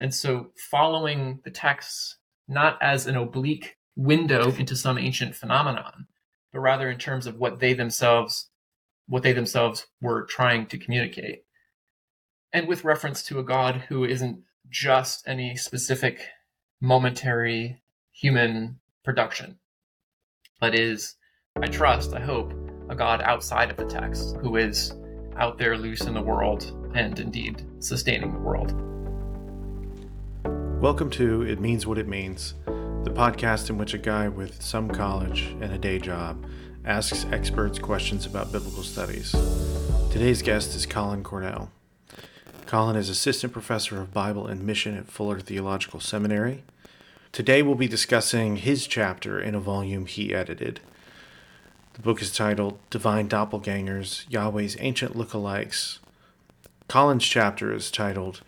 And so following the texts not as an oblique window into some ancient phenomenon, but rather in terms of what they themselves what they themselves were trying to communicate. And with reference to a God who isn't just any specific momentary human production, but is, I trust, I hope, a God outside of the text who is out there loose in the world and indeed sustaining the world. Welcome to It Means What It Means, the podcast in which a guy with some college and a day job asks experts questions about biblical studies. Today's guest is Collin Cornell. Collin is assistant professor of Bible and mission at Fuller Theological Seminary. Today we'll be discussing his chapter in a volume he edited. The book is titled Divine Doppelgangers Yahweh's Ancient Lookalikes. Collin's chapter is titled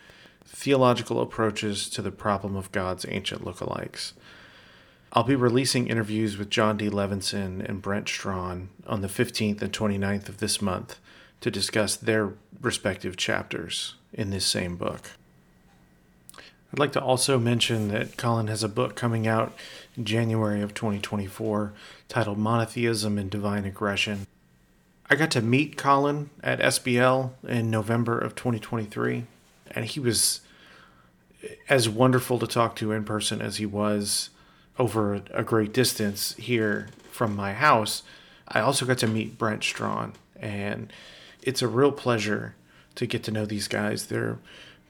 Theological Approaches to the Problem of God's Ancient Lookalikes. I'll be releasing interviews with Jon D. Levenson and Brent Strawn on the 15th and 29th of this month to discuss their respective chapters in this same book. I'd like to also mention that Collin has a book coming out in January of 2024 titled Monotheism and Divine Aggression. I got to meet Collin at SBL in November of 2023, and he was as wonderful to talk to in person as he was over a great distance here from my house. I also got to meet Brent Strawn, and it's a real pleasure to get to know these guys. They're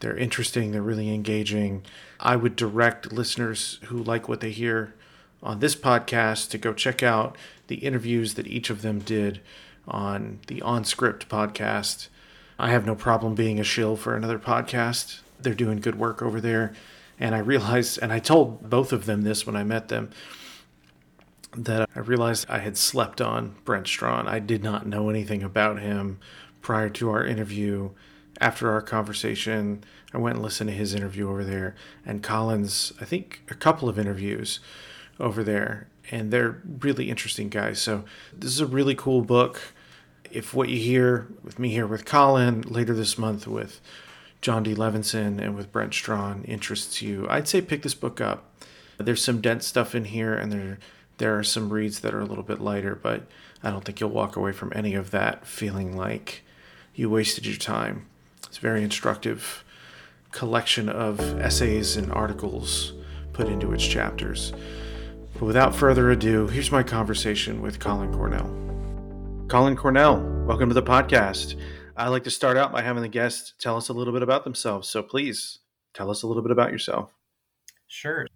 they're interesting. They're really engaging. I would direct listeners who like what they hear on this podcast to go check out the interviews that each of them did on the OnScript podcast. I have no problem being a shill for another podcast. They're doing good work over there. And I realized, and I told both of them this when I met them, that I realized I had slept on Brent Strawn. I did not know anything about him prior to our interview. After our conversation, I went and listened to his interview over there, and Collin's, I think, a couple of interviews over there. And they're really interesting guys. So, this is a really cool book. If what you hear with me here with Collin later this month with Jon D. Levenson and with Brent Strawn interests you, I'd say pick this book up. There's some dense stuff in here, and there there are some reads that are a little bit lighter, but I don't think you'll walk away from any of that feeling like you wasted your time. It's a very instructive collection of essays and articles put into its chapters. But without further ado, here's my conversation with Collin Cornell. Collin Cornell, welcome to the podcast. I like to start out by having the guest tell us a little bit about themselves. So please tell us a little bit about yourself. Sure.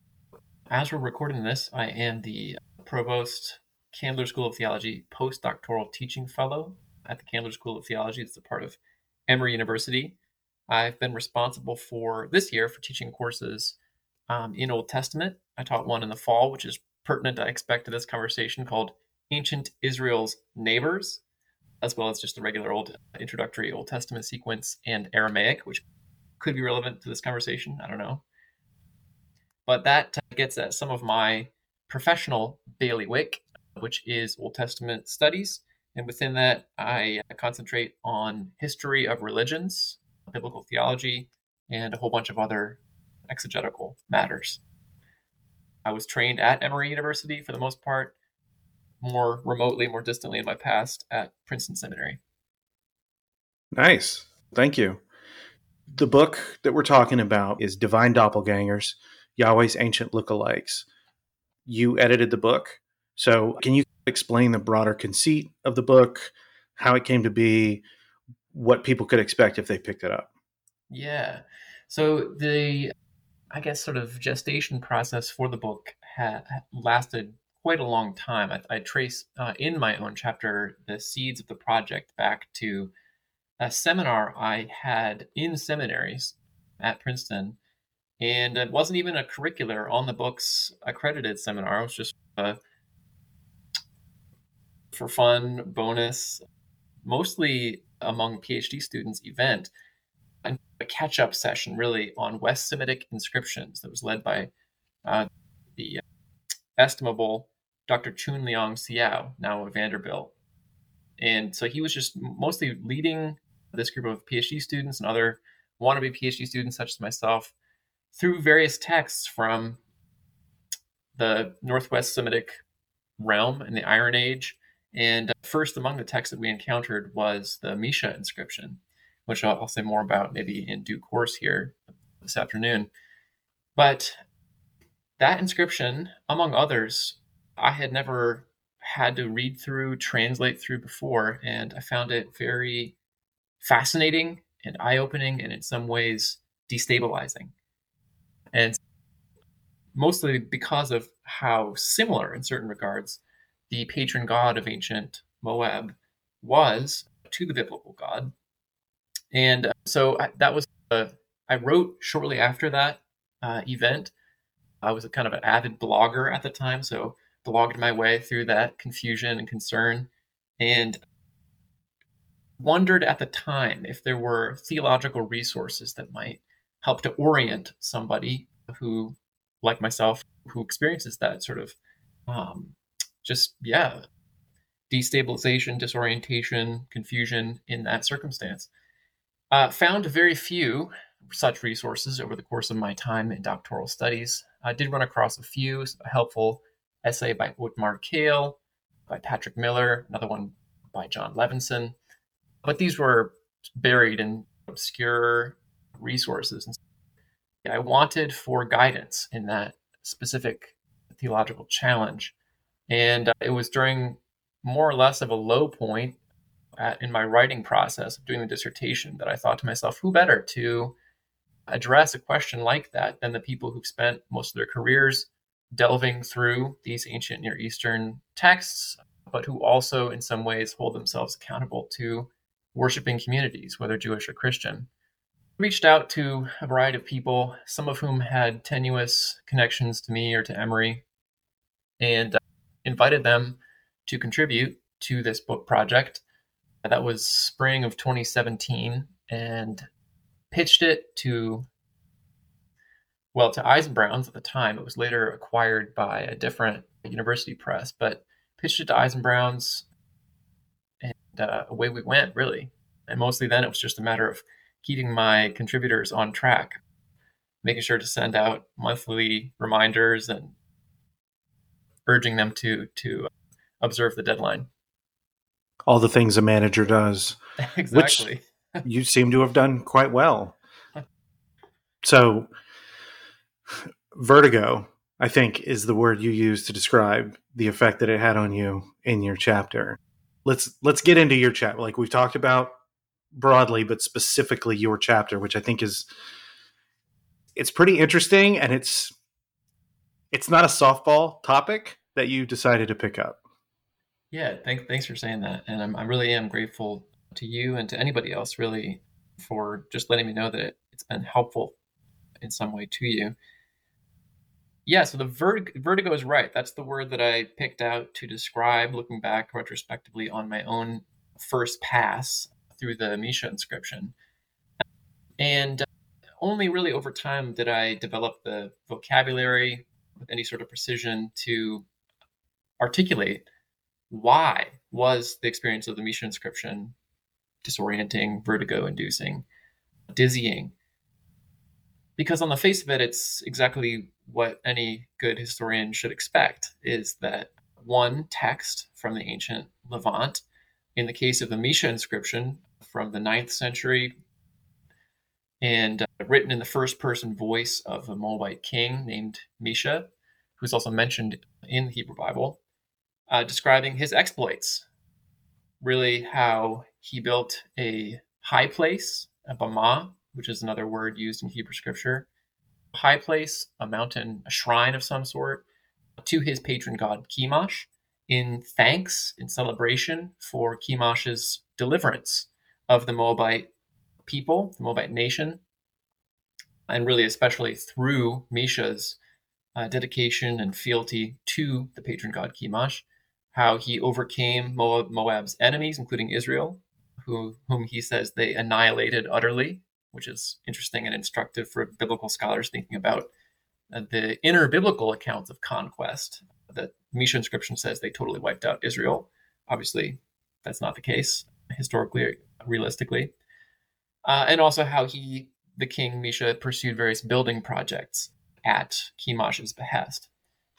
As we're recording this, I am the provost Candler School of Theology postdoctoral teaching fellow at the Candler School of Theology. It's a part of Emory University. I've been responsible for this year for teaching courses um, in Old Testament. I taught one in the fall, which is pertinent, I expect, to this conversation called Ancient Israel's Neighbors as well as just the regular old introductory Old Testament sequence and Aramaic, which could be relevant to this conversation. I don't know. But that gets at some of my professional bailiwick, which is Old Testament studies. And within that, I concentrate on history of religions, biblical theology, and a whole bunch of other exegetical matters. I was trained at Emory University for the most part, more remotely, more distantly in my past at Princeton Seminary. Nice. Thank you. The book that we're talking about is Divine Doppelgangers Yahweh's Ancient Lookalikes. You edited the book. So, can you explain the broader conceit of the book, how it came to be, what people could expect if they picked it up? Yeah. So, the, I guess, sort of gestation process for the book ha- lasted quite a long time. I, I trace uh, in my own chapter the seeds of the project back to a seminar I had in seminaries at Princeton. And it wasn't even a curricular on the books accredited seminar. It was just a for fun, bonus, mostly among PhD students event, and a catch up session really on West Semitic inscriptions that was led by uh, the estimable Dr. Choon-Leong Seow, now at Vanderbilt. And so he was just mostly leading this group of PhD students and other wannabe PhD students, such as myself, through various texts from the Northwest Semitic realm in the Iron Age. And uh, first among the texts that we encountered was the Mesha inscription, which I'll, I'll say more about maybe in due course here this afternoon. But that inscription, among others, I had never had to read through, translate through before, and I found it very fascinating and eye opening, and in some ways destabilizing. And mostly because of how similar, in certain regards, the patron god of ancient Moab was to the biblical god. And uh, so I, that was, uh, I wrote shortly after that uh, event. I was a kind of an avid blogger at the time, so blogged my way through that confusion and concern and wondered at the time if there were theological resources that might help to orient somebody who like myself who experiences that sort of um, just yeah destabilization disorientation confusion in that circumstance. Uh, found very few such resources over the course of my time in doctoral studies. I did run across a few helpful essay by Othmar Keel by patrick miller another one by john Levenson. but these were buried in obscure resources and I wanted for guidance in that specific theological challenge. And uh, it was during more or less of a low point at, in my writing process of doing the dissertation that I thought to myself, who better to address a question like that than the people who've spent most of their careers delving through these ancient Near Eastern texts, but who also, in some ways, hold themselves accountable to worshiping communities, whether Jewish or Christian reached out to a variety of people, some of whom had tenuous connections to me or to Emory, and uh, invited them to contribute to this book project. That was spring of 2017, and pitched it to, well, to Eisenbrauns at the time. It was later acquired by a different university press, but pitched it to Eisenbrauns, and uh, away we went, really. And mostly then it was just a matter of keeping my contributors on track, making sure to send out monthly reminders and urging them to to observe the deadline. All the things a manager does. exactly. Which you seem to have done quite well. So vertigo, I think, is the word you use to describe the effect that it had on you in your chapter. Let's let's get into your chapter. Like we've talked about broadly, but specifically your chapter, which I think is it's pretty interesting and it's it's not a softball topic that you decided to pick up. Yeah, thanks thanks for saying that. And I'm, I really am grateful to you and to anybody else really for just letting me know that it, it's been helpful in some way to you. Yeah, so the vertig- vertigo is right. That's the word that I picked out to describe, looking back retrospectively on my own first pass through the Mesha inscription. And uh, only really over time did I develop the vocabulary with any sort of precision to articulate why was the experience of the Mesha inscription disorienting, vertigo inducing, dizzying. Because on the face of it, it's exactly what any good historian should expect is that one text from the ancient Levant in the case of the Mesha inscription from the ninth century and uh, written in the first person voice of a Moabite king named Mesha who's also mentioned in the Hebrew Bible, uh, describing his exploits. Really, how he built a high place, a bama, which is another word used in Hebrew scripture, high place, a mountain, a shrine of some sort, to his patron god Chemosh, in thanks, in celebration for Chemosh's deliverance of the Moabite people, the Moabite nation, and really especially through Mesha's uh, dedication and fealty to the patron god Chemosh, how he overcame Moab, Moab's enemies, including Israel, who, whom he says they annihilated utterly, which is interesting and instructive for biblical scholars thinking about uh, the inner biblical accounts of conquest the Mesha inscription says they totally wiped out Israel. Obviously, that's not the case historically, realistically. Uh, and also how he the king Mesha, pursued various building projects at Chemosh's behest.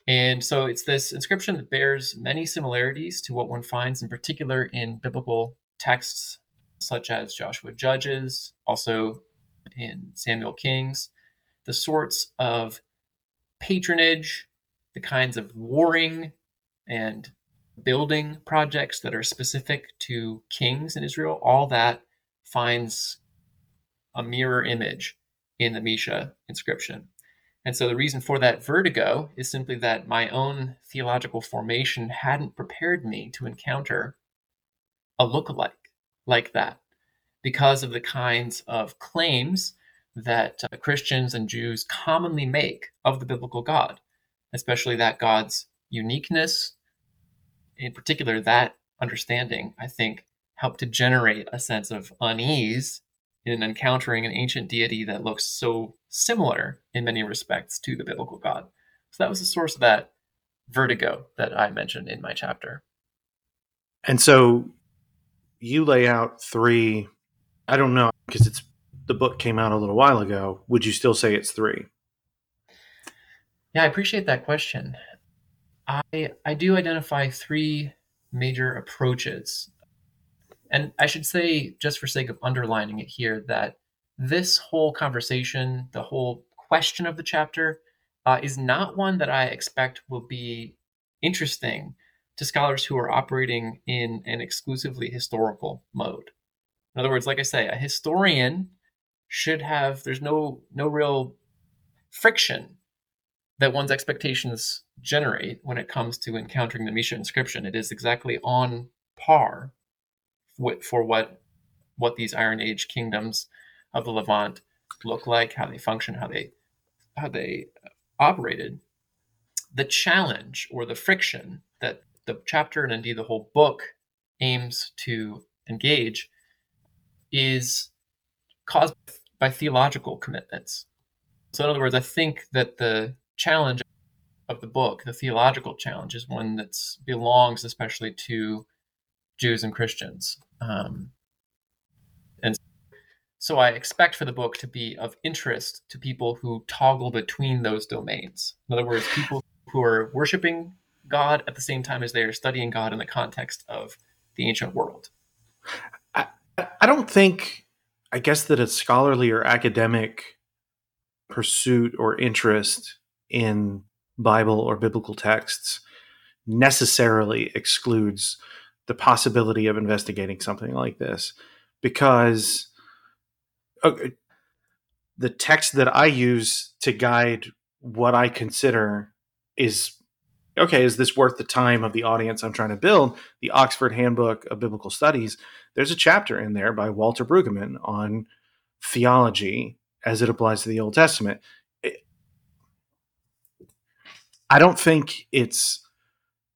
And so it's this inscription that bears many similarities to what one finds in particular in biblical texts such as Joshua Judges, also in Samuel Kings, the sorts of patronage, the kinds of warring and building projects that are specific to kings in Israel, all that finds a mirror image in the Mesha inscription. And so the reason for that vertigo is simply that my own theological formation hadn't prepared me to encounter a lookalike like that because of the kinds of claims that uh, Christians and Jews commonly make of the biblical God, especially that God's uniqueness. In particular, that understanding, I think, helped to generate a sense of unease in encountering an ancient deity that looks so similar in many respects to the biblical God. So that was the source of that vertigo that I mentioned in my chapter. And so you lay out three, I don't know, because it's the book came out a little while ago. Would you still say it's three? Yeah, I appreciate that question. I I do identify three major approaches and I should say, just for sake of underlining it here, that this whole conversation, the whole question of the chapter, uh, is not one that I expect will be interesting to scholars who are operating in an exclusively historical mode. In other words, like I say, a historian should have there's no no real friction that one's expectations generate when it comes to encountering the Mesha inscription. It is exactly on par with, for what what these Iron Age kingdoms of the Levant look like, how they function, how they how they operated. The challenge or the friction that the chapter and indeed the whole book aims to engage is caused by theological commitments. So, in other words, I think that the challenge of the book, the theological challenge, is one that belongs especially to Jews and Christians. Um, and so I expect for the book to be of interest to people who toggle between those domains. In other words, people who are worshiping God at the same time as they are studying God in the context of the ancient world. I, don't think, I guess, that a scholarly or academic pursuit or interest in Bible or biblical texts necessarily excludes the possibility of investigating something like this because the text that I use to guide what I consider is okay, is this worth the time of the audience I'm trying to build? The Oxford Handbook of Biblical Studies, there's a chapter in there by Walter Brueggemann on theology as it applies to the Old Testament. I don't think it's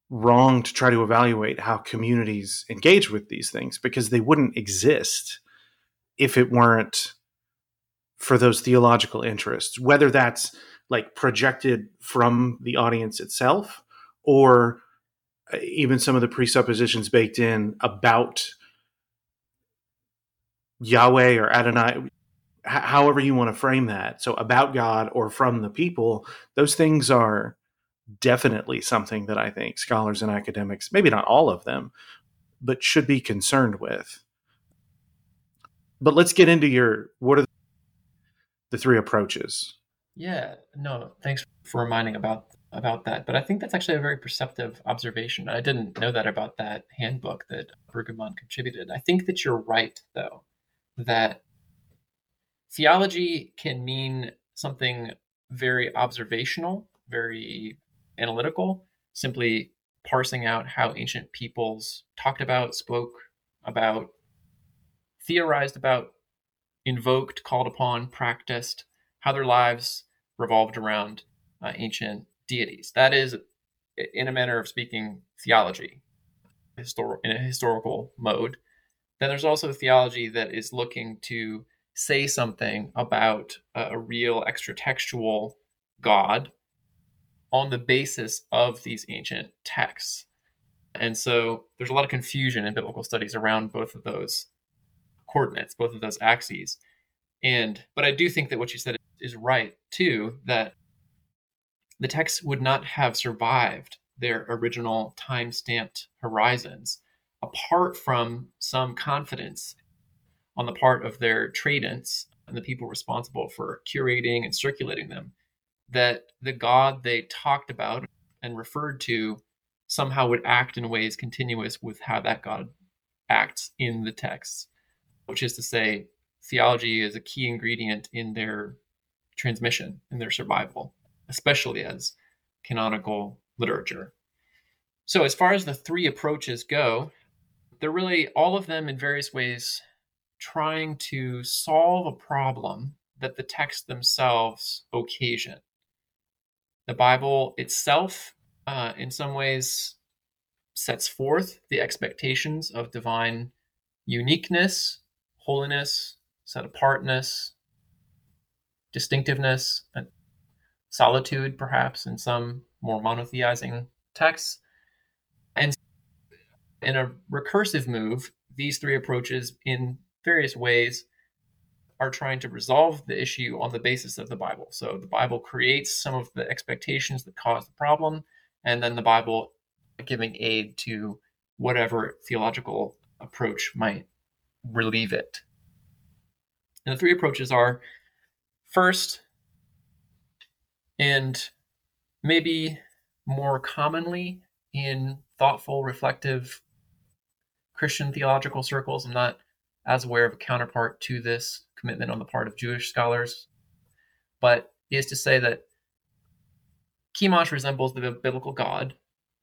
wrong to try to evaluate how communities engage with these things because they wouldn't exist if it weren't for those theological interests, whether that's like projected from the audience itself or uh, even some of the presuppositions baked in about Yahweh or Adonai, however you want to frame that. So, about God or from the people, those things are definitely something that I think scholars and academics, maybe not all of them, but should be concerned with. But let's get into your what are the three approaches? Yeah, no, thanks for reminding about about that. But I think that's actually a very perceptive observation. I didn't know that about that handbook that Brueggemann contributed. I think that you're right, though, that theology can mean something very observational, very analytical, simply parsing out how ancient peoples talked about, spoke about, theorized about, invoked, called upon, practiced, how their lives revolved around uh, ancient deities. That is, in a manner of speaking, theology histor- in a historical mode. Then there's also theology that is looking to say something about a, a real extra-textual God on the basis of these ancient texts. And so there's a lot of confusion in biblical studies around both of those coordinates, both of those axes. And but I do think that what you said is right too, that the texts would not have survived their original time stamped horizons apart from some confidence on the part of their tradents and the people responsible for curating and circulating them that the God they talked about and referred to somehow would act in ways continuous with how that God acts in the texts, which is to say, theology is a key ingredient in their transmission, in their survival, especially as canonical literature. So, as far as the three approaches go, they're really all of them in various ways trying to solve a problem that the texts themselves occasion. The Bible itself, uh, in some ways, sets forth the expectations of divine uniqueness, holiness, set apartness, distinctiveness, and solitude, perhaps, in some more monotheizing texts. And in a recursive move, these three approaches, in various ways, are trying to resolve the issue on the basis of the Bible. So the Bible creates some of the expectations that cause the problem, and then the Bible giving aid to whatever theological approach might relieve it. And the three approaches are first, and maybe more commonly in thoughtful, reflective Christian theological circles. I'm not as aware of a counterpart to this commitment on the part of Jewish scholars, but is to say that Chemosh resembles the biblical God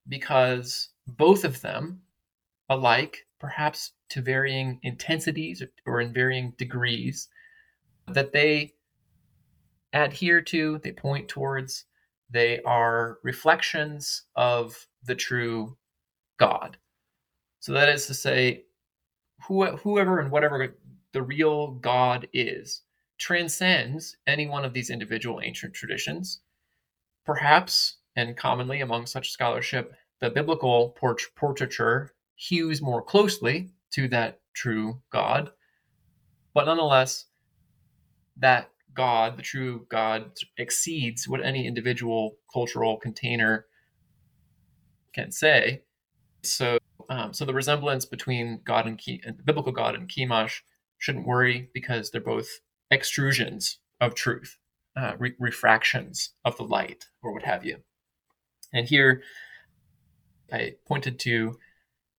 because both of them, alike, perhaps to varying intensities or in varying degrees, that they adhere to, they point towards, they are reflections of the true God. So that is to say, whoever and whatever the real God is transcends any one of these individual ancient traditions. Perhaps, and commonly among such scholarship, the biblical port- portraiture hews more closely to that true God. But nonetheless, that God, the true God, exceeds what any individual cultural container can say. So, um, so the resemblance between God and, Ke- and biblical God and Chemosh shouldn't worry because they're both extrusions of truth, uh, re- refractions of the light, or what have you. And here, I pointed to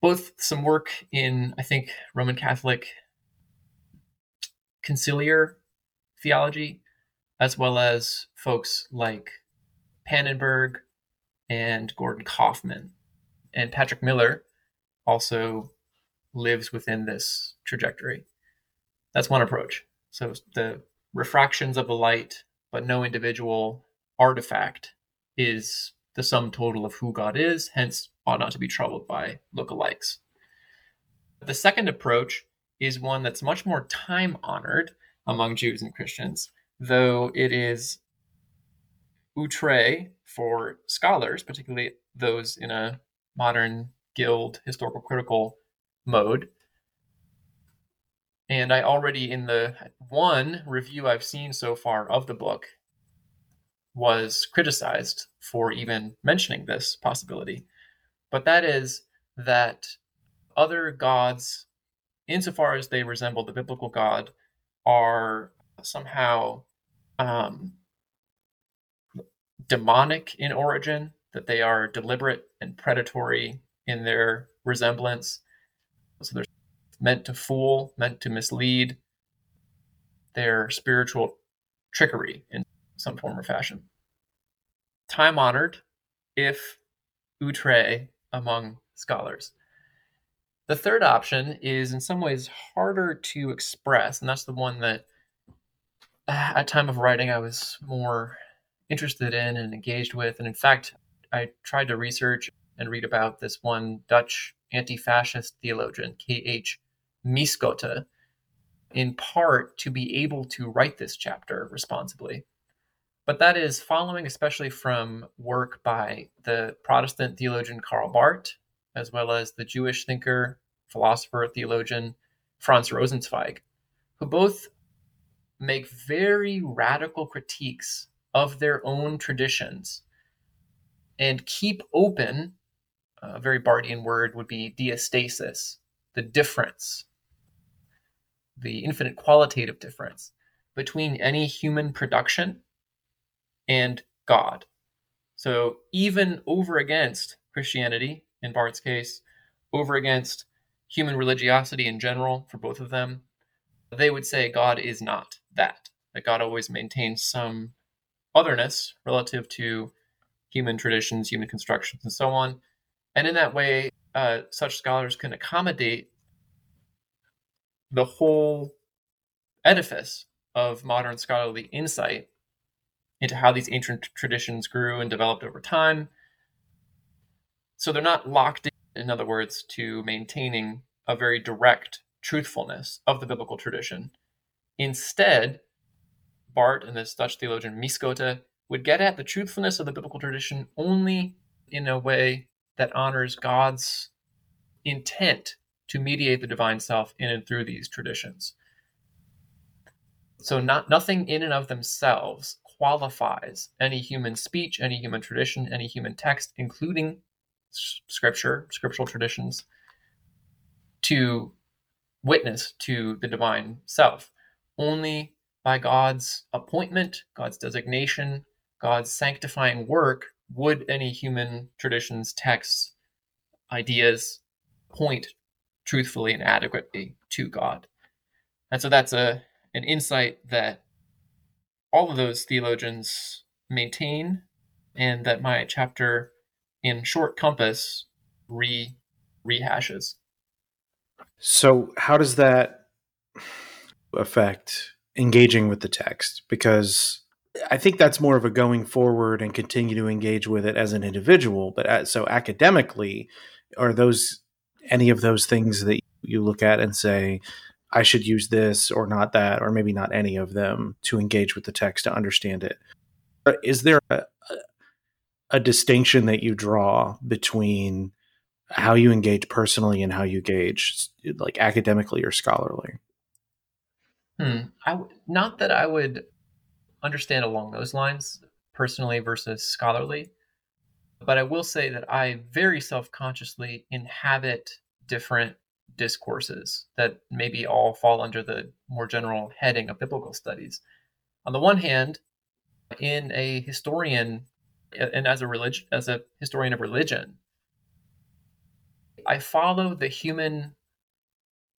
both some work in, I think, Roman Catholic conciliar theology, as well as folks like Pannenberg and Gordon Kaufman. And Patrick Miller also lives within this trajectory. That's one approach. So the refractions of the light, but no individual artifact is the sum total of who God is, hence ought not to be troubled by lookalikes. The second approach is one that's much more time honored among Jews and Christians, though it is outre for scholars, particularly those in a modern guild historical critical mode. And I already, in the one review I've seen so far of the book, was criticized for even mentioning this possibility. But that is that other gods, insofar as they resemble the biblical God, are somehow um, demonic in origin, that they are deliberate and predatory in their resemblance. So they're meant to fool, meant to mislead. Their spiritual trickery in some form or fashion. Time honored, if outre among scholars. The third option is in some ways harder to express, and that's the one that uh, at time of writing I was more interested in and engaged with. And in fact, I tried to research and read about this one Dutch anti-fascist theologian, K.H. Miskotte, in part to be able to write this chapter responsibly. But that is following especially from work by the Protestant theologian Karl Barth, as well as the Jewish thinker, philosopher, theologian Franz Rosenzweig, who both make very radical critiques of their own traditions and keep open a very Barthian word would be diastasis, the difference, the infinite qualitative difference between any human production and God. So even over against Christianity, in Barth's case, over against human religiosity in general, for both of them, they would say God is not that, that God always maintains some otherness relative to human traditions, human constructions, and so on. And in that way, uh, such scholars can accommodate the whole edifice of modern scholarly insight into how these ancient traditions grew and developed over time. So they're not locked in, in other words, to maintaining a very direct truthfulness of the biblical tradition. Instead, Barth and this Dutch theologian Miskotte would get at the truthfulness of the biblical tradition only in a way that honors God's intent to mediate the divine self in and through these traditions. So not nothing in and of themselves qualifies any human speech, any human tradition, any human text, including scripture, scriptural traditions, to witness to the divine self. Only by God's appointment, God's designation, God's sanctifying work would any human traditions, texts, ideas point truthfully and adequately to God. And so that's a an insight that all of those theologians maintain and that my chapter in short compass re rehashes. So how does that affect engaging with the text? Because I think that's more of a going forward and continue to engage with it as an individual. But so academically, are those any of those things that you look at and say, I should use this or not that, or maybe not any of them to engage with the text to understand it? Is there a, a distinction that you draw between how you engage personally and how you engage like academically or scholarly? Hmm. I w- not that I would understand along those lines, personally versus scholarly. But I will say that I very self consciously inhabit different discourses that maybe all fall under the more general heading of biblical studies. On the one hand, in a historian and as a religion as a historian of religion, I follow the human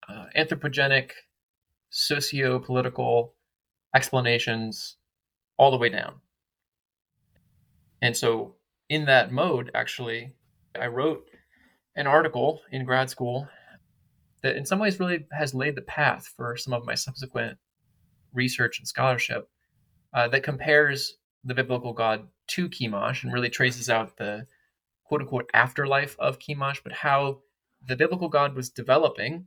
uh, anthropogenic socio-political explanations all the way down. And so, in that mode, actually, I wrote an article in grad school that, in some ways, really has laid the path for some of my subsequent research and scholarship uh, that compares the biblical God to Chemosh and really traces out the quote unquote afterlife of Chemosh, but how the biblical God was developing,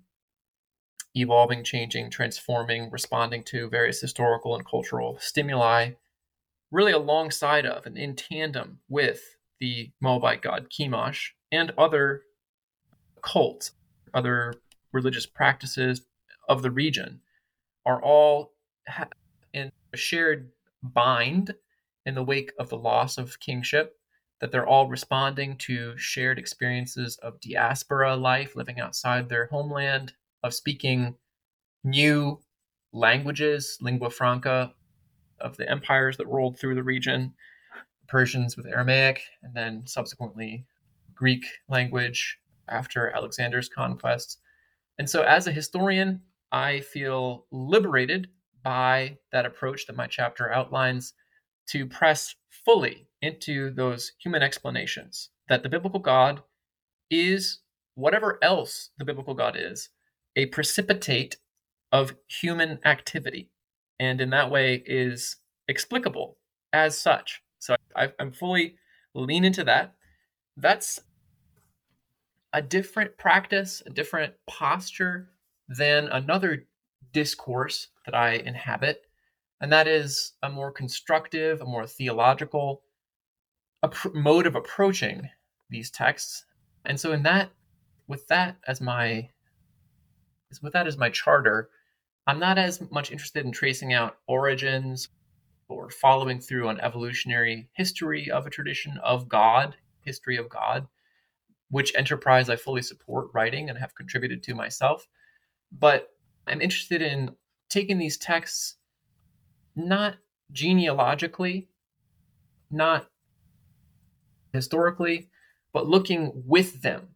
evolving, changing, transforming, responding to various historical and cultural stimuli really alongside of and in tandem with the Moabite god Chemosh and other cults, other religious practices of the region are all in a shared bind in the wake of the loss of kingship, that they're all responding to shared experiences of diaspora life, living outside their homeland, of speaking new languages, lingua franca, of the empires that rolled through the region Persians with Aramaic, and then subsequently Greek language after Alexander's conquests. And so, as a historian, I feel liberated by that approach that my chapter outlines to press fully into those human explanations that the biblical God is whatever else the biblical God is, a precipitate of human activity and in that way is explicable as such. So I, am fully lean into that. That's a different practice, a different posture than another discourse that I inhabit, and that is a more constructive, a more theological mode of approaching these texts. And so, in that, with that as my with that as my charter, I'm not as much interested in tracing out origins or following through on evolutionary history of a tradition of God, history of God, which enterprise I fully support writing and have contributed to myself. But I'm interested in taking these texts not genealogically, not historically, but looking with them.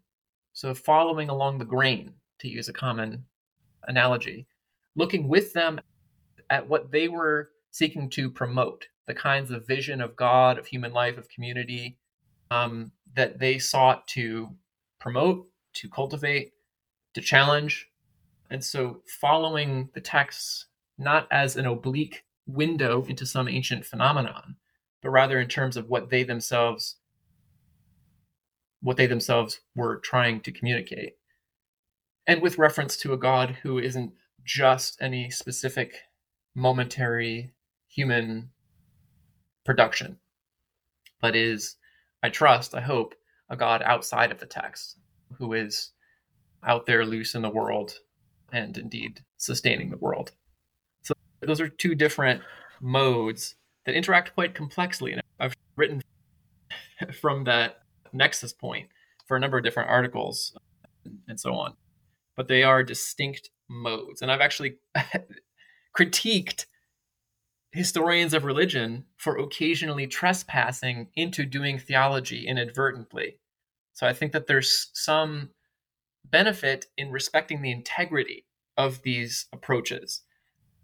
So following along the grain, to use a common analogy, looking with them at what they were seeking to promote, the kinds of vision of God, of human life, of community um, that they sought to promote, to cultivate, to challenge. And so following the texts not as an oblique window into some ancient phenomenon, but rather in terms of what they themselves what they themselves were trying to communicate. And with reference to a God who isn't just any specific momentary human production, but is, I trust, I hope, a God outside of the text who is out there loose in the world and indeed sustaining the world. Those are two different modes that interact quite complexly. And I've written from that nexus point for a number of different articles and so on. But they are distinct modes. And I've actually critiqued historians of religion for occasionally trespassing into doing theology inadvertently. So I think that there's some benefit in respecting the integrity of these approaches.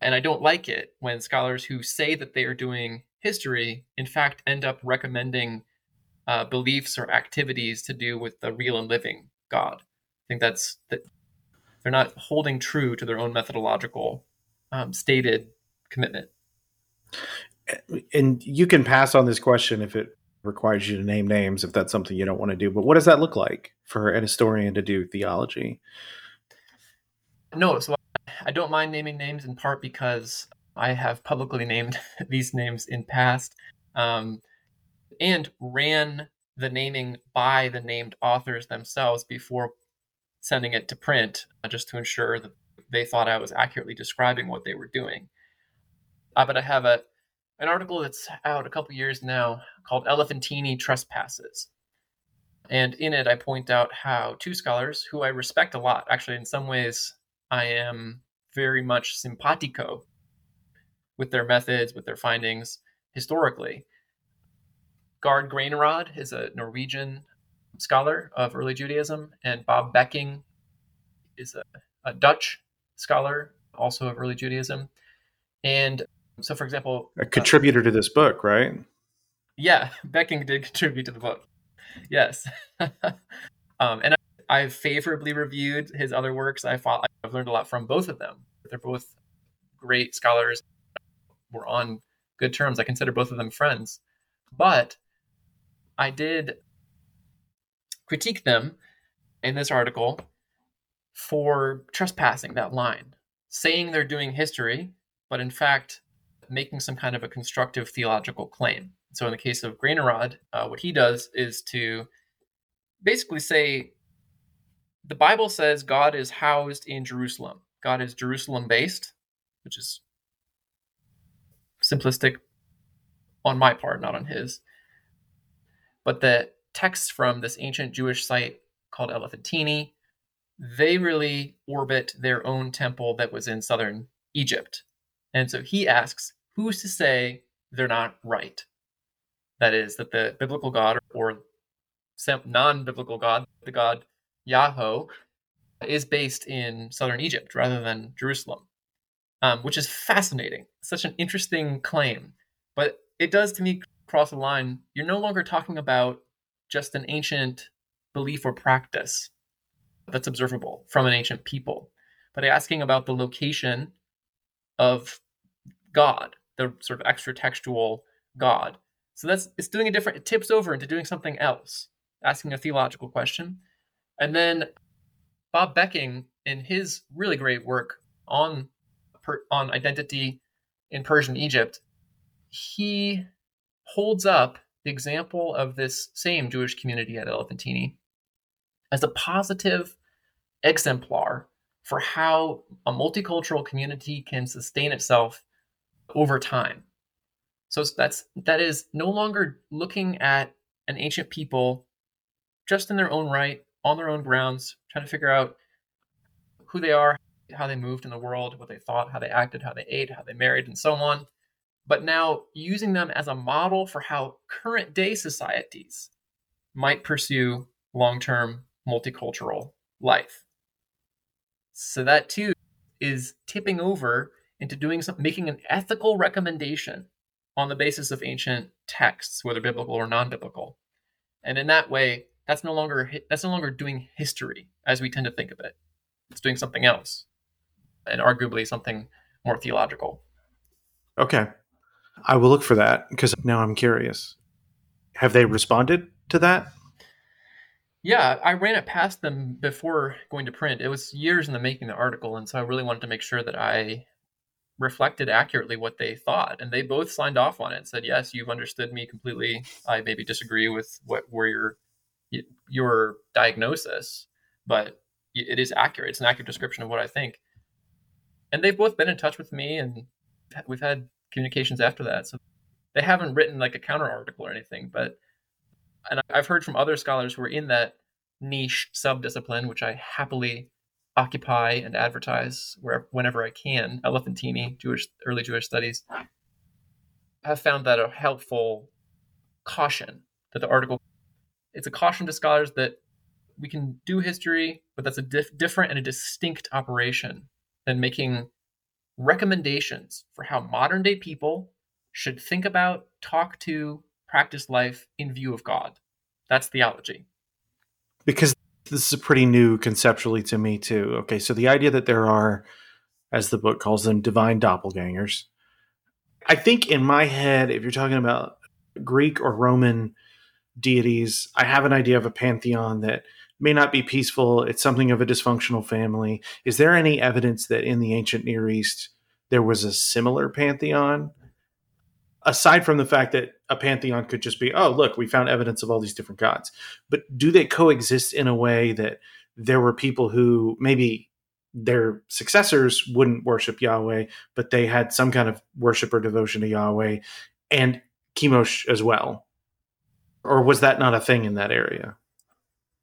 And I don't like it when scholars who say that they are doing history, in fact, end up recommending uh, beliefs or activities to do with the real and living God. I think that's that they're not holding true to their own methodological um, stated commitment. And you can pass on this question if it requires you to name names, if that's something you don't want to do. But what does that look like for an historian to do theology? No, so I don't mind naming names in part because I have publicly named these names in past. Um, and ran the naming by the named authors themselves before sending it to print, uh, just to ensure that they thought I was accurately describing what they were doing. Uh, but I have a an article that's out a couple years now called Elephantine Trespasses. And in it, I point out how two scholars who I respect a lot, actually, in some ways, I am very much simpatico with their methods, with their findings historically, Gard Granerød is a Norwegian scholar of early Judaism, and Bob Becking is a, a Dutch scholar also of early Judaism. And so, for example, a contributor uh, to this book, right? Yeah, Becking did contribute to the book. Yes. um, and I, have favorably reviewed his other works. I thought I've learned a lot from both of them. They're both great scholars. We're on good terms. I consider both of them friends. But I did critique them in this article for trespassing that line, saying they're doing history, but in fact making some kind of a constructive theological claim. So in the case of Granerød, uh, what he does is to basically say the Bible says God is housed in Jerusalem. God is Jerusalem based, which is simplistic on my part, not on his. But the texts from this ancient Jewish site called Elephantine, they really orbit their own temple that was in southern Egypt. And so he asks, who's to say they're not right? That is, that the biblical God or non biblical God, the God Yahweh, is based in southern Egypt rather than Jerusalem, um, which is fascinating. Such an interesting claim. But it does to me cross the line, you're no longer talking about just an ancient belief or practice that's observable from an ancient people, but asking about the location of God, the sort of extra textual God. So that's it's doing a different it tips over into doing something else, asking a theological question. And then Bob Becking in his really great work on on identity in Persian Egypt, he holds up the example of this same Jewish community at Elephantine as a positive exemplar for how a multicultural community can sustain itself over time. So that's that is no longer looking at an ancient people just in their own right, on their own grounds, trying to figure out who they are, how they moved in the world, what they thought, how they acted, how they ate, how they married, and so on. But now using them as a model for how current day societies might pursue long term multicultural life. So that too is tipping over into doing some making an ethical recommendation on the basis of ancient texts, whether biblical or non-biblical. And in that way, that's no longer that's no longer doing history as we tend to think of it. It's doing something else, and arguably something more theological. Okay, I will look for that because now I'm curious. Have they responded to that? Yeah, I ran it past them before going to print. It was years in the making the article, and so I really wanted to make sure that I reflected accurately what they thought. And they both signed off on it and said, "Yes, you've understood me completely. I maybe disagree with what where your your diagnosis, but it is accurate. It's an accurate description of what I think." And they've both been in touch with me, and we've had communications after that. So they haven't written like a counter article or anything, but and I've heard from other scholars who are in that niche subdiscipline, which I happily occupy and advertise where whenever I can. Elephantine, Jewish early Jewish studies, have found that a helpful caution that the article it's a caution to scholars that we can do history, but that's a dif- different and a distinct operation than making recommendations for how modern day people should think about, talk to, practice life in view of God. That's theology. Because this is pretty new conceptually to me too. Okay, so the idea that there are, as the book calls them, divine doppelgangers. I think in my head, if you're talking about Greek or Roman deities, I have an idea of a pantheon that may not be peaceful. It's something of a dysfunctional family. Is there any evidence that in the ancient Near East there was a similar pantheon? Aside from the fact that a pantheon could just be, oh, look, we found evidence of all these different gods. But do they coexist in a way that there were people who maybe their successors wouldn't worship Yahweh, but they had some kind of worship or devotion to Yahweh and Chemosh as well? Or was that not a thing in that area?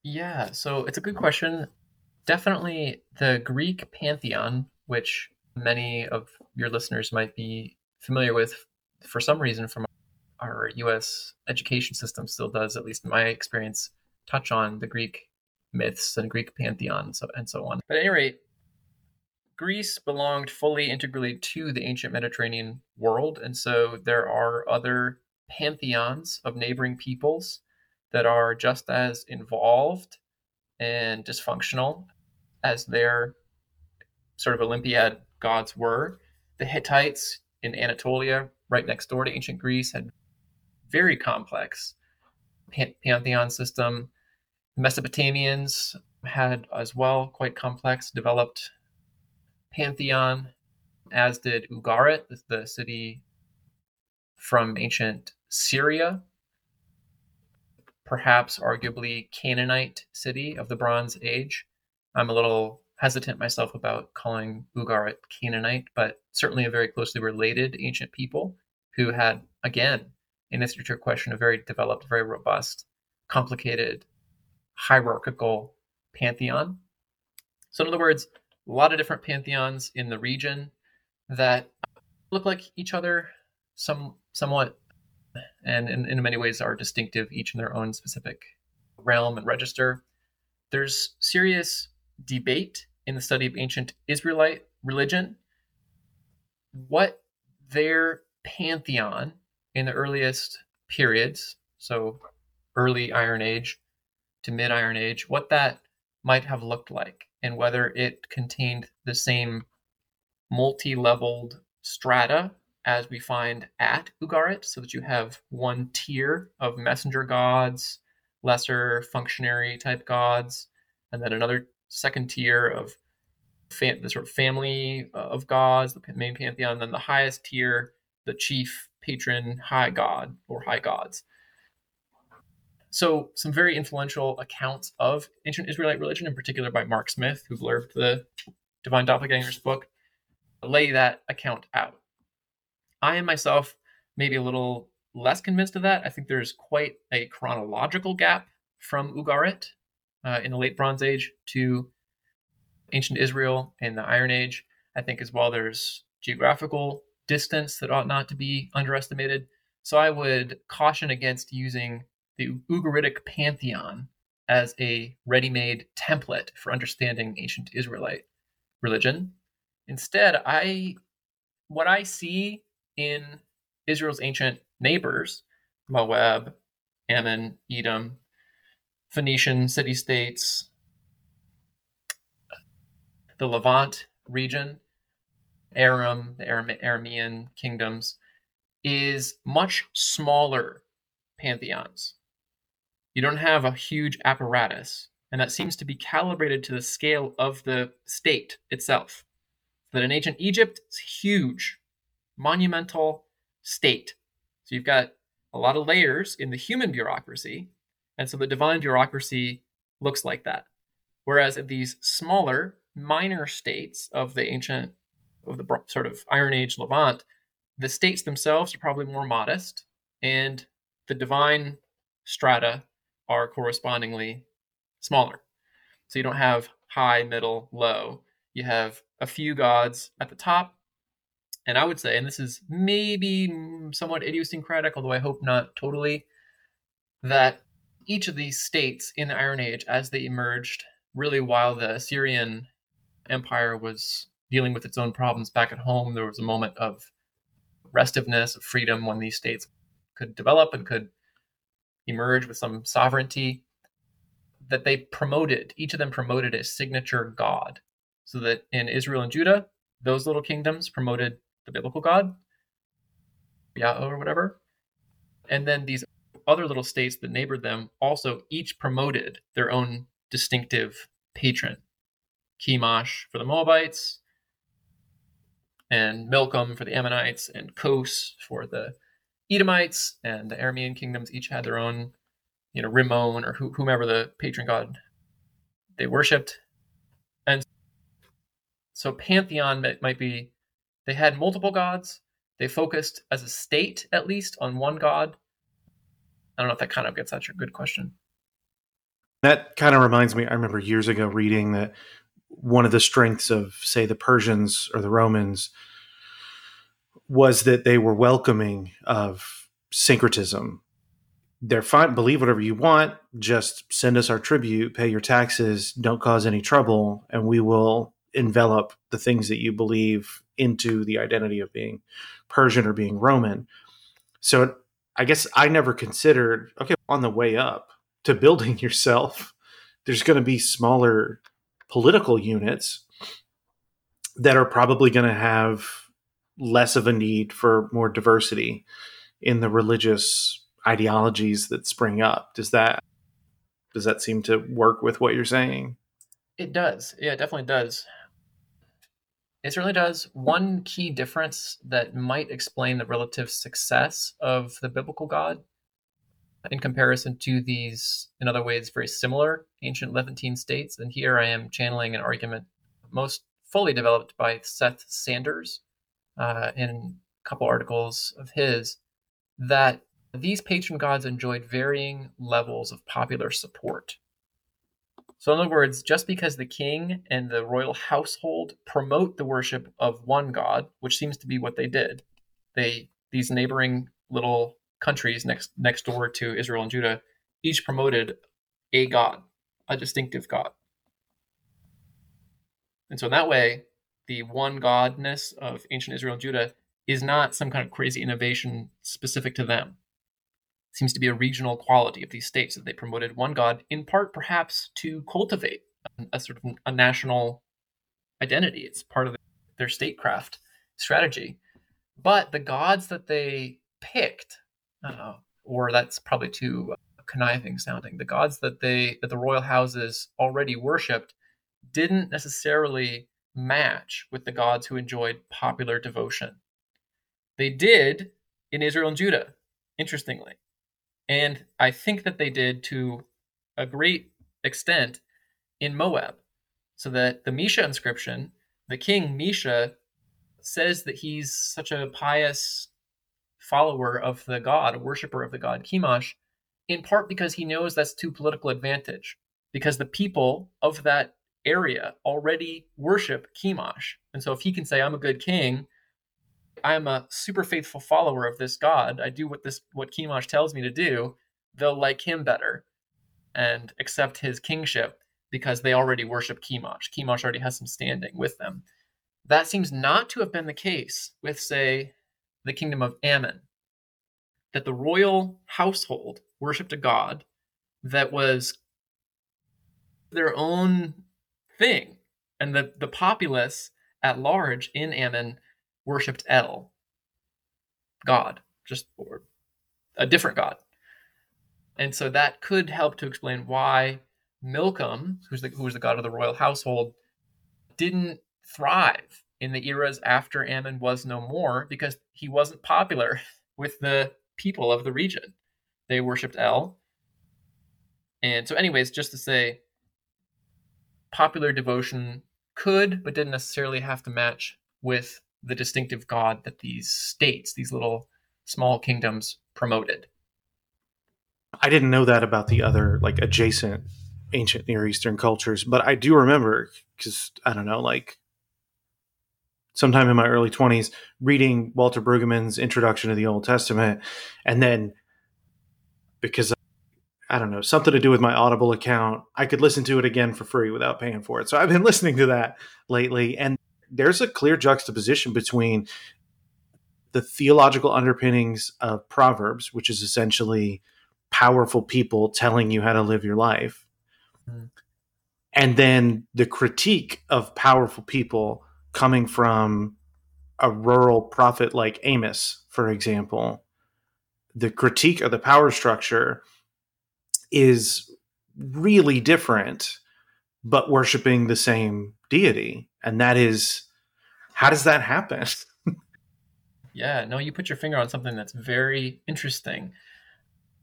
Yeah, so it's a good question. Definitely the Greek pantheon, which many of your listeners might be familiar with for some reason from our U.S. education system still does, at least in my experience, touch on the Greek myths and Greek pantheon and so, and so on. But at any rate, Greece belonged fully integrally to the ancient Mediterranean world, and so there are other pantheons of neighboring peoples that are just as involved and dysfunctional as their sort of Olympiad gods were. The Hittites in Anatolia, right next door to ancient Greece, had very complex pantheon system. Mesopotamians had as well quite complex developed pantheon, as did Ugarit, the city from ancient Syria, perhaps arguably Canaanite city of the Bronze Age. I'm a little hesitant myself about calling Ugarit Canaanite, but certainly a very closely related ancient people who had, again, in answer to your question, a very developed, very robust, complicated, hierarchical pantheon. So, in other words, a lot of different pantheons in the region that look like each other, some somewhat, and in, in many ways are distinctive, each in their own specific realm and register. There's serious debate in the study of ancient Israelite religion what their pantheon in the earliest periods, so early Iron Age to mid Iron Age, what that might have looked like and whether it contained the same multi leveled strata as we find at Ugarit, so that you have one tier of messenger gods, lesser functionary type gods, and then another second tier of fam- the sort of family uh, of gods, the main pantheon, and then the highest tier, the chief patron high god or high gods. So, some very influential accounts of ancient Israelite religion, in particular by Mark Smith, who blurbed the Divine Doppelganger's book, lay that account out. I am myself maybe a little less convinced of that. I think there's quite a chronological gap from Ugarit uh, in the late Bronze Age to ancient Israel in the Iron Age. I think as well there's geographical distance that ought not to be underestimated. So I would caution against using the Ugaritic pantheon as a ready made template for understanding ancient Israelite religion. Instead, I what I see in Israel's ancient neighbors, Moab, Ammon, Edom, Phoenician city states, the Levant region, Aram, the Aram- Aramean kingdoms, is much smaller pantheons. You don't have a huge apparatus, and that seems to be calibrated to the scale of the state itself. That in ancient Egypt, it's huge, monumental state. So you've got a lot of layers in the human bureaucracy, and so the divine bureaucracy looks like that. Whereas in these smaller, minor states of the ancient, of the sort of Iron Age Levant, the states themselves are probably more modest, and the divine strata are correspondingly smaller. So you don't have high, middle, low. You have a few gods at the top. And I would say, and this is maybe mm, somewhat idiosyncratic, although I hope not totally, that each of these states in the Iron Age, as they emerged, really while the Assyrian Empire was dealing with its own problems back at home, there was a moment of restiveness, of freedom when these states could develop and could emerge with some sovereignty that they promoted each of them promoted a signature god. So that in israel and judah those little kingdoms promoted the biblical god yahweh or whatever and then these other little states that neighbored them also each promoted their own distinctive patron chemosh for the moabites and milcom for the ammonites and kos for the Edomites and the Aramean kingdoms each had their own, you know, Rimmon or whomever the patron god they worshipped. And so pantheon might be they had multiple gods. They focused as a state at least on one god. I don't know if that kind of gets at your good question. That kind of reminds me. I remember years ago reading that one of the strengths of, say, the Persians or the Romans was that they were welcoming of syncretism. They're fine, believe whatever you want, just send us our tribute, pay your taxes, don't cause any trouble, and we will envelop the things that you believe into the identity of being Persian or being Roman. So I guess I never considered, okay, on the way up to building yourself, there's going to be smaller political units that are probably going to have less of a need for more diversity in the religious ideologies that spring up. Does that does that seem to work with what you're saying? It does. Yeah, it definitely does. It certainly does. One key difference that might explain the relative success of the biblical God in comparison to these, in other ways, very similar ancient Levantine states. And here I am channeling an argument most fully developed by Seth Sanders, uh, in a couple articles of his that these patron gods enjoyed varying levels of popular support. So, in other words, just because the king and the royal household promote the worship of one god, which seems to be what they did, they these neighboring little countries next next door to Israel and Judah each promoted a god, a distinctive god. And so in that way, the one godness of ancient Israel and Judah is not some kind of crazy innovation specific to them. Seems to be a regional quality of these states that they promoted one god, in part perhaps to cultivate a, a sort of a national identity. It's part of their statecraft strategy. But the gods that they picked, uh, or that's probably too conniving sounding, the gods that they that the royal houses already worshipped didn't necessarily match with the gods who enjoyed popular devotion. They did in Israel and Judah, interestingly. And I think that they did to a great extent in Moab. So that the Mesha inscription the king, Mesha says that he's such a pious follower of the god, a worshiper of the god Chemosh, in part because he knows that's to political advantage, because the people of that area already worship Chemosh. And so if he can say, I'm a good king, I'm a super faithful follower of this god, I do what this what Chemosh tells me to do, they'll like him better and accept his kingship because they already worship Chemosh. Chemosh already has some standing with them. That seems not to have been the case with, say, the kingdom of Ammon, that the royal household worshipped a god that was their own thing, and the, the populace at large in Ammon worshipped El, God, just or a different God. And so that could help to explain why Milcom, who's the, who was the god of the royal household, didn't thrive in the eras after Ammon was no more because he wasn't popular with the people of the region. They worshipped El. And so, anyways, just to say, popular devotion could, but didn't necessarily have to match with the distinctive god that these states, these little small kingdoms, promoted. I didn't know that about the other like adjacent ancient Near Eastern cultures, but I do remember because I don't know, like sometime in my early 20s reading Walter Brueggemann's Introduction to the Old Testament and then because I don't know, something to do with my Audible account, I could listen to it again for free without paying for it. So I've been listening to that lately and there's a clear juxtaposition between the theological underpinnings of Proverbs, which is essentially powerful people telling you how to live your life, mm-hmm. and then the critique of powerful people coming from a rural prophet like Amos, for example. The critique of the power structure is really different, but worshiping the same deity. And that is how does that happen? yeah, no, you put your finger on something that's very interesting.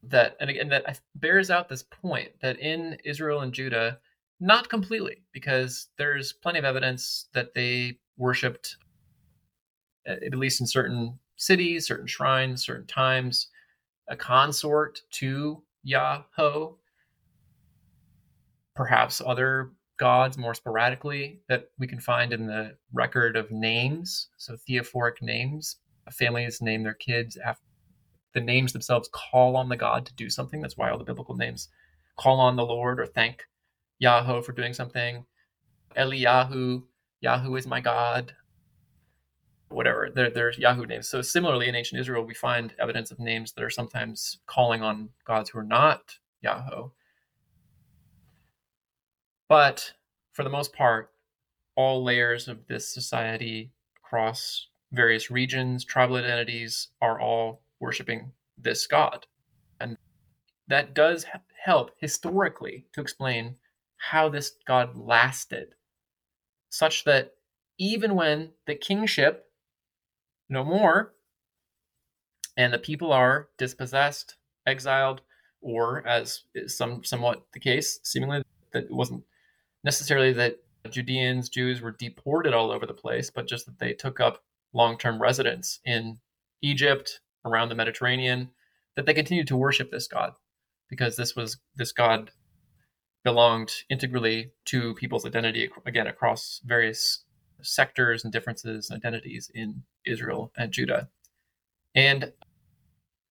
That and again that bears out this point that in Israel and Judah, not completely, because there's plenty of evidence that they worshipped, uh, at least in certain cities, certain shrines, certain times, a consort to Yahweh. Perhaps other gods more sporadically that we can find in the record of names. So theophoric names. Families name their kids after the names themselves call on the god to do something. That's why all the biblical names call on the Lord or thank Yahweh for doing something. Eliyahu, Yahu is my God. Whatever, there, there's Yahu names. So similarly, in ancient Israel, we find evidence of names that are sometimes calling on gods who are not Yahweh. But for the most part, all layers of this society across various regions, tribal identities are all worshiping this god. And that does help historically to explain how this god lasted, such that even when the kingship no more and the people are dispossessed, exiled, or as is some somewhat the case, seemingly that it wasn't necessarily that Judeans, Jews were deported all over the place, but just that they took up long term residence in Egypt, around the Mediterranean, that they continued to worship this God because this was this God belonged integrally to people's identity again across various sectors and differences and identities in Israel and Judah. And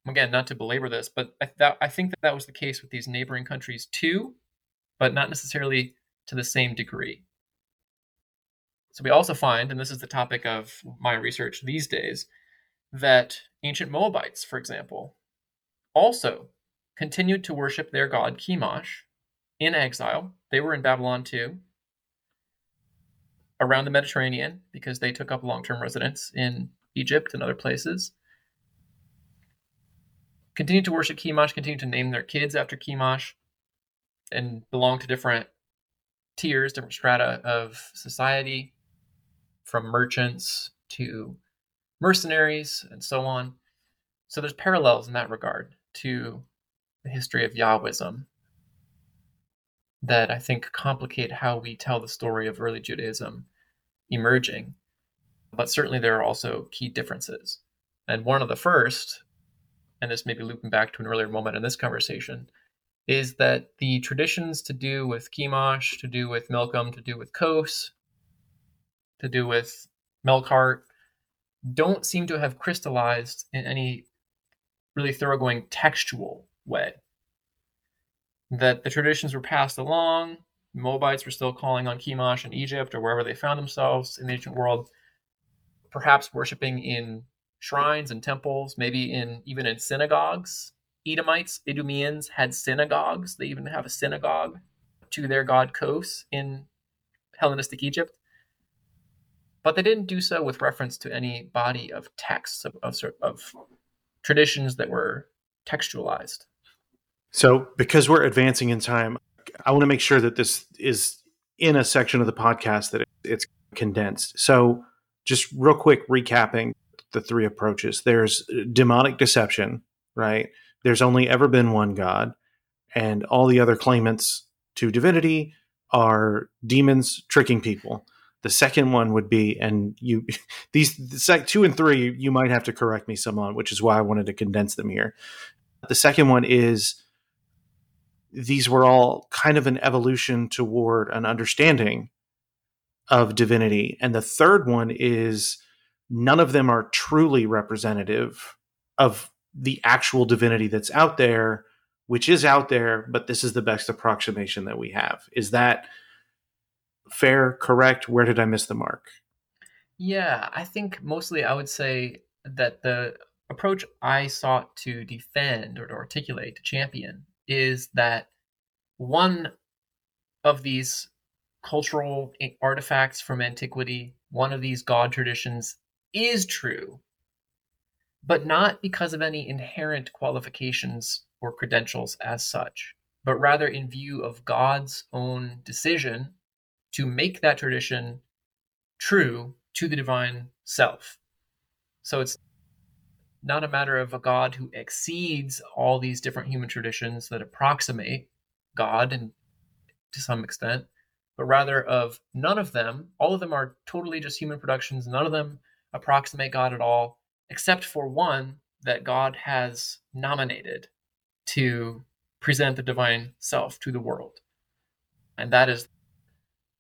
again, not to belabor this, but I, that, I think that that was the case with these neighboring countries too, but not necessarily to the same degree. So we also find, and this is the topic of my research these days, that ancient Moabites, for example, also continued to worship their god Chemosh in exile. They were in Babylon too, around the Mediterranean, because they took up long term residence in Egypt and other places. Continued to worship Chemosh, continued to name their kids after Chemosh, and belong to different tiers, different strata of society, from merchants to mercenaries and so on. So there's parallels in that regard to the history of Yahwism that I think complicate how we tell the story of early Judaism emerging. But certainly there are also key differences. And one of the first, and this may be looping back to an earlier moment in this conversation, is that the traditions to do with Chemosh, to do with Milcom, to do with Kos, to do with Melkart, don't seem to have crystallized in any really thoroughgoing textual way. That the traditions were passed along, Moabites were still calling on Chemosh in Egypt or wherever they found themselves in the ancient world, perhaps worshiping in shrines and temples, maybe in even in synagogues. Edomites, Idumeans had synagogues. They even have a synagogue to their god Kos in Hellenistic Egypt. But they didn't do so with reference to any body of texts of, of, of traditions that were textualized. So, because we're advancing in time, I want to make sure that this is in a section of the podcast that it's condensed. So, just real quick recapping the three approaches there's demonic deception, right? There's only ever been one God, and all the other claimants to divinity are demons tricking people. The second one would be, and you, these the two and three, you might have to correct me some on, which is why I wanted to condense them here. The second one is these were all kind of an evolution toward an understanding of divinity. And the third one is none of them are truly representative of the actual divinity that's out there, which is out there, but this is the best approximation that we have. Is that fair, correct? Where did I miss the mark? Yeah, I think mostly I would say that the approach I sought to defend or to articulate, to champion, is that one of these cultural artifacts from antiquity, one of these god traditions is true, but not because of any inherent qualifications or credentials as such, but rather in view of God's own decision to make that tradition true to the divine self. So it's not a matter of a God who exceeds all these different human traditions that approximate God and to some extent, but rather of none of them. All of them are totally just human productions. None of them approximate God at all, except for one that God has nominated to present the divine self to the world. And that is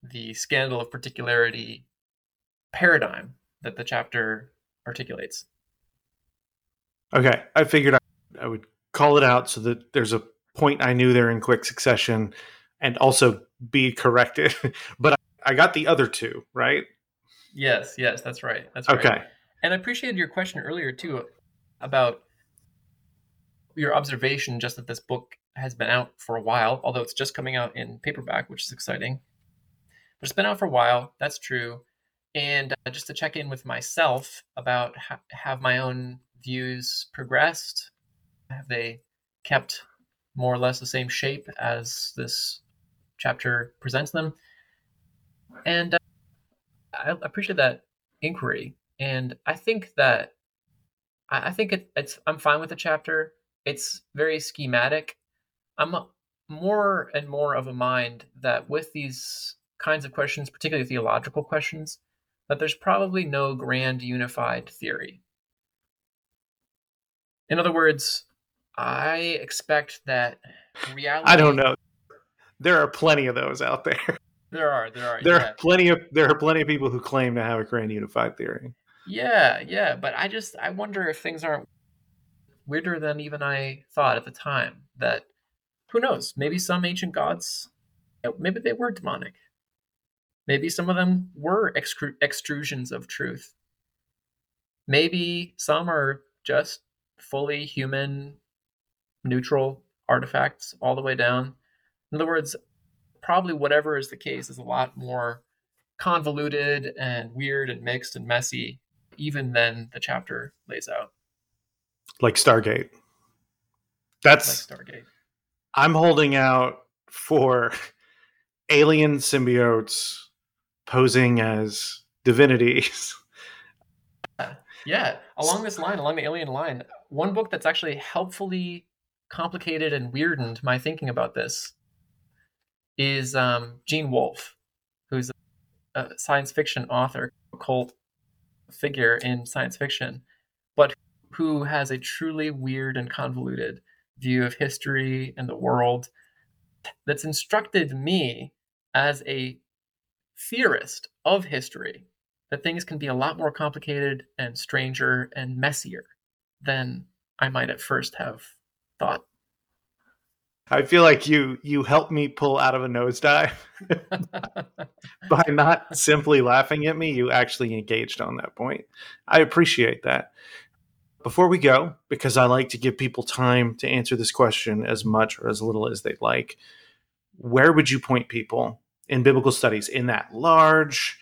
the scandal of particularity paradigm that the chapter articulates. Okay, I figured I would call it out so that there's a point I knew there in quick succession and also be corrected. but I, got the other two, right? Yes, yes, that's right. That's right. Okay. And I appreciated your question earlier too about your observation just that this book has been out for a while, although it's just coming out in paperback, which is exciting. But it's been out for a while. That's true. And uh, just to check in with myself about ha- have my own views progressed? Have they kept more or less the same shape as this chapter presents them? And uh, I appreciate that inquiry, and I think that I think it, it's I'm fine with the chapter. It's very schematic. I'm more and more of a mind that with these kinds of questions, particularly theological questions, that there's probably no grand unified theory. In other words, I expect that reality. I don't know. There are plenty of those out there. There are. There are. There yeah. are plenty of there are plenty of people who claim to have a grand unified theory. Yeah, yeah, but I just I wonder if things aren't weirder than even I thought at the time. That who knows? Maybe some ancient gods, eh, maybe they were demonic. Maybe some of them were extrusions of truth. Maybe some are just fully human, neutral artifacts all the way down. In other words, probably whatever is the case is a lot more convoluted and weird and mixed and messy, even than the chapter lays out. Like Stargate. That's like Stargate. I'm holding out for alien symbiotes posing as divinities. Yeah, along this line, along the alien line, one book that's actually helpfully complicated and weirdened my thinking about this is um, Gene Wolfe, who's a science fiction author, a cult figure in science fiction, but who has a truly weird and convoluted view of history and the world that's instructed me as a theorist of history that things can be a lot more complicated and stranger and messier than I might at first have thought. I feel like you you helped me pull out of a nosedive by not simply laughing at me. You actually engaged on that point. I appreciate that. Before we go, because I like to give people time to answer this question as much or as little as they'd like, where would you point people in biblical studies in that large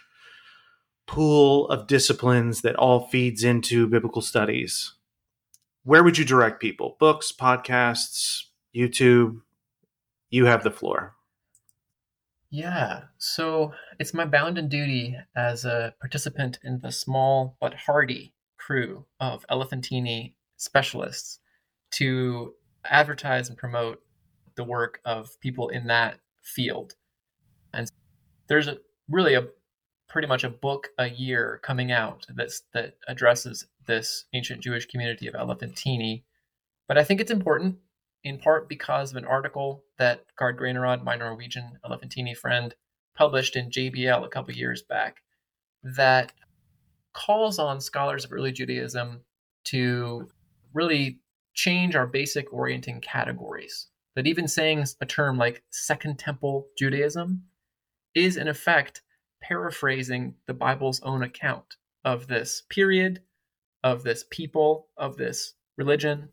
pool of disciplines that all feeds into biblical studies? Where would you direct people? Books, podcasts, YouTube? You have the floor. Yeah, so it's my bounden duty as a participant in the small but hardy crew of Elephantine specialists to advertise and promote the work of people in that field. And there's a, really a pretty much a book a year coming out that's that addresses this ancient Jewish community of Elephantine. But I think it's important in part because of an article that Gard Granerød, my Norwegian Elephantine friend, published in JBL a couple years back that calls on scholars of early Judaism to really change our basic orienting categories. That even saying a term like Second Temple Judaism is, in effect, paraphrasing the Bible's own account of this period, of this people, of this religion.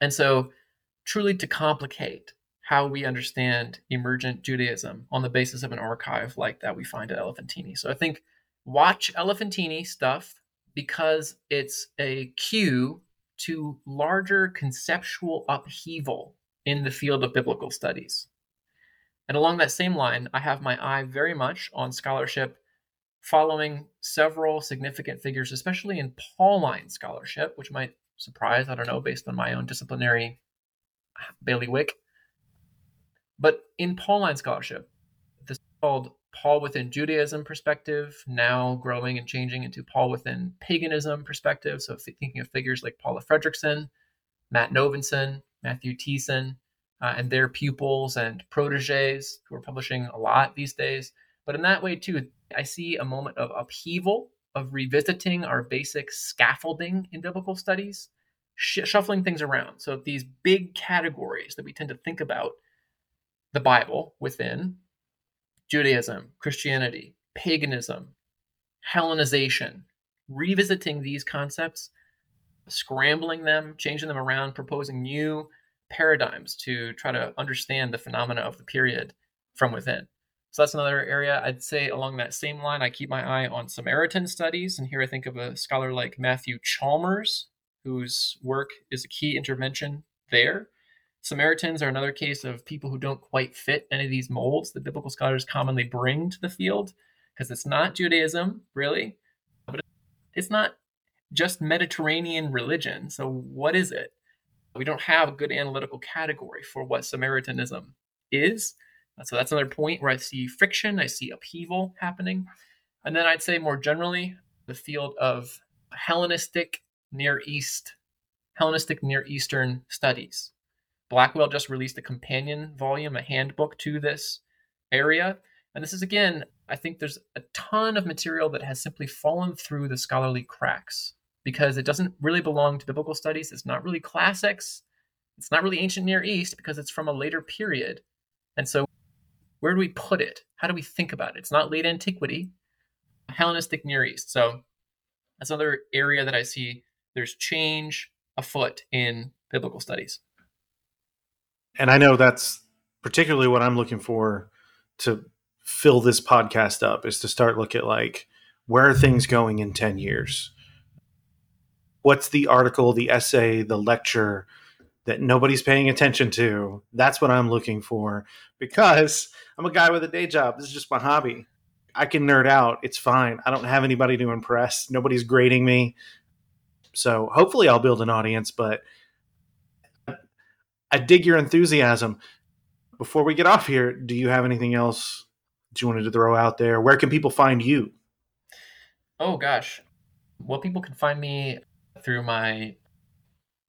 And so, truly to complicate how we understand emergent Judaism on the basis of an archive like that we find at Elephantine. So I think watch Elephantine stuff because it's a cue to larger conceptual upheaval in the field of biblical studies. And along that same line, I have my eye very much on scholarship following several significant figures, especially in Pauline scholarship, which might surprise, I don't know, based on my own disciplinary bailiwick. But in Pauline scholarship, this is called Paul within Judaism perspective, now growing and changing into Paul within paganism perspective. So thinking of figures like Paula Fredriksen, Matt Novenson, Matthew Thiessen, uh, and their pupils and proteges who are publishing a lot these days. But in that way, too, I see a moment of upheaval, of revisiting our basic scaffolding in biblical studies, sh- shuffling things around. So these big categories that we tend to think about the Bible within Judaism, Christianity, paganism, Hellenization, revisiting these concepts, scrambling them, changing them around, proposing new paradigms to try to understand the phenomena of the period from within. So that's another area I'd say along that same line. I keep my eye on Samaritan studies, and here I think of a scholar like Matthew Chalmers, whose work is a key intervention there. Samaritans are another case of people who don't quite fit any of these molds that biblical scholars commonly bring to the field, because it's not Judaism, really, but it's not just Mediterranean religion. So, what is it? We don't have a good analytical category for what Samaritanism is. So, that's another point where I see friction, I see upheaval happening. And then I'd say more generally, the field of Hellenistic Near East, Hellenistic Near Eastern studies. Blackwell just released a companion volume, a handbook to this area. And this is, again, I think there's a ton of material that has simply fallen through the scholarly cracks because it doesn't really belong to biblical studies. It's not really classics. It's not really ancient Near East because it's from a later period. And so, where do we put it? How do we think about it? It's not late antiquity, Hellenistic Near East. So, that's another area that I see there's change afoot in biblical studies. And I know that's particularly what I'm looking for to fill this podcast up is to start look at like where are things going in 10 years? What's the article the essay the lecture that nobody's paying attention to? That's what i'm looking for because i'm a guy with a day job. This is just my hobby. I can nerd out. It's fine. I don't have anybody to impress. Nobody's grading me so hopefully i'll build an audience but I dig your enthusiasm. Before we get off here, do you have anything else that you wanted to throw out there? Where can people find you? Oh gosh, well, people can find me through my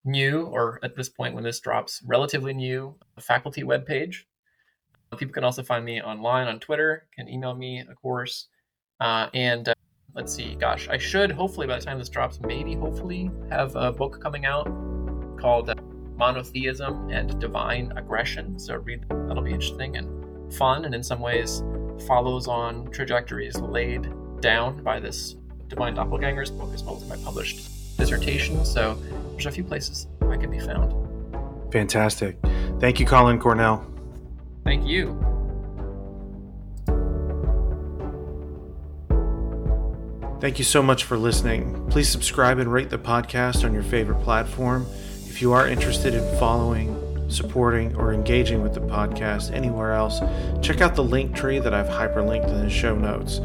new, or at this point when this drops, relatively new faculty webpage. People can also find me online on Twitter, can email me, of course. Uh, and uh, let's see, gosh, I should hopefully by the time this drops, maybe hopefully have a book coming out called uh, Monotheism and Divine Aggression. So read that'll be interesting and fun, and in some ways follows on trajectories laid down by this Divine Doppelgangers book as well as my published dissertation. So there's a few places I can be found. Fantastic. Thank you, Collin Cornell. Thank you. Thank you so much for listening. Please subscribe and rate the podcast on your favorite platform. If you are interested in following, supporting, or engaging with the podcast anywhere else, check out the link tree that I've hyperlinked in the show notes.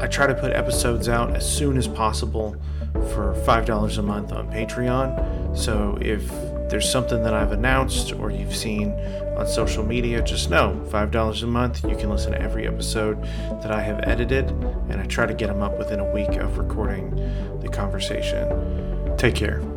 I try to put episodes out as soon as possible for $5 a month on Patreon. So if there's something that I've announced or you've seen on social media, just know $5 a month, you can listen to every episode that I have edited, and I try to get them up within a week of recording the conversation. Take care.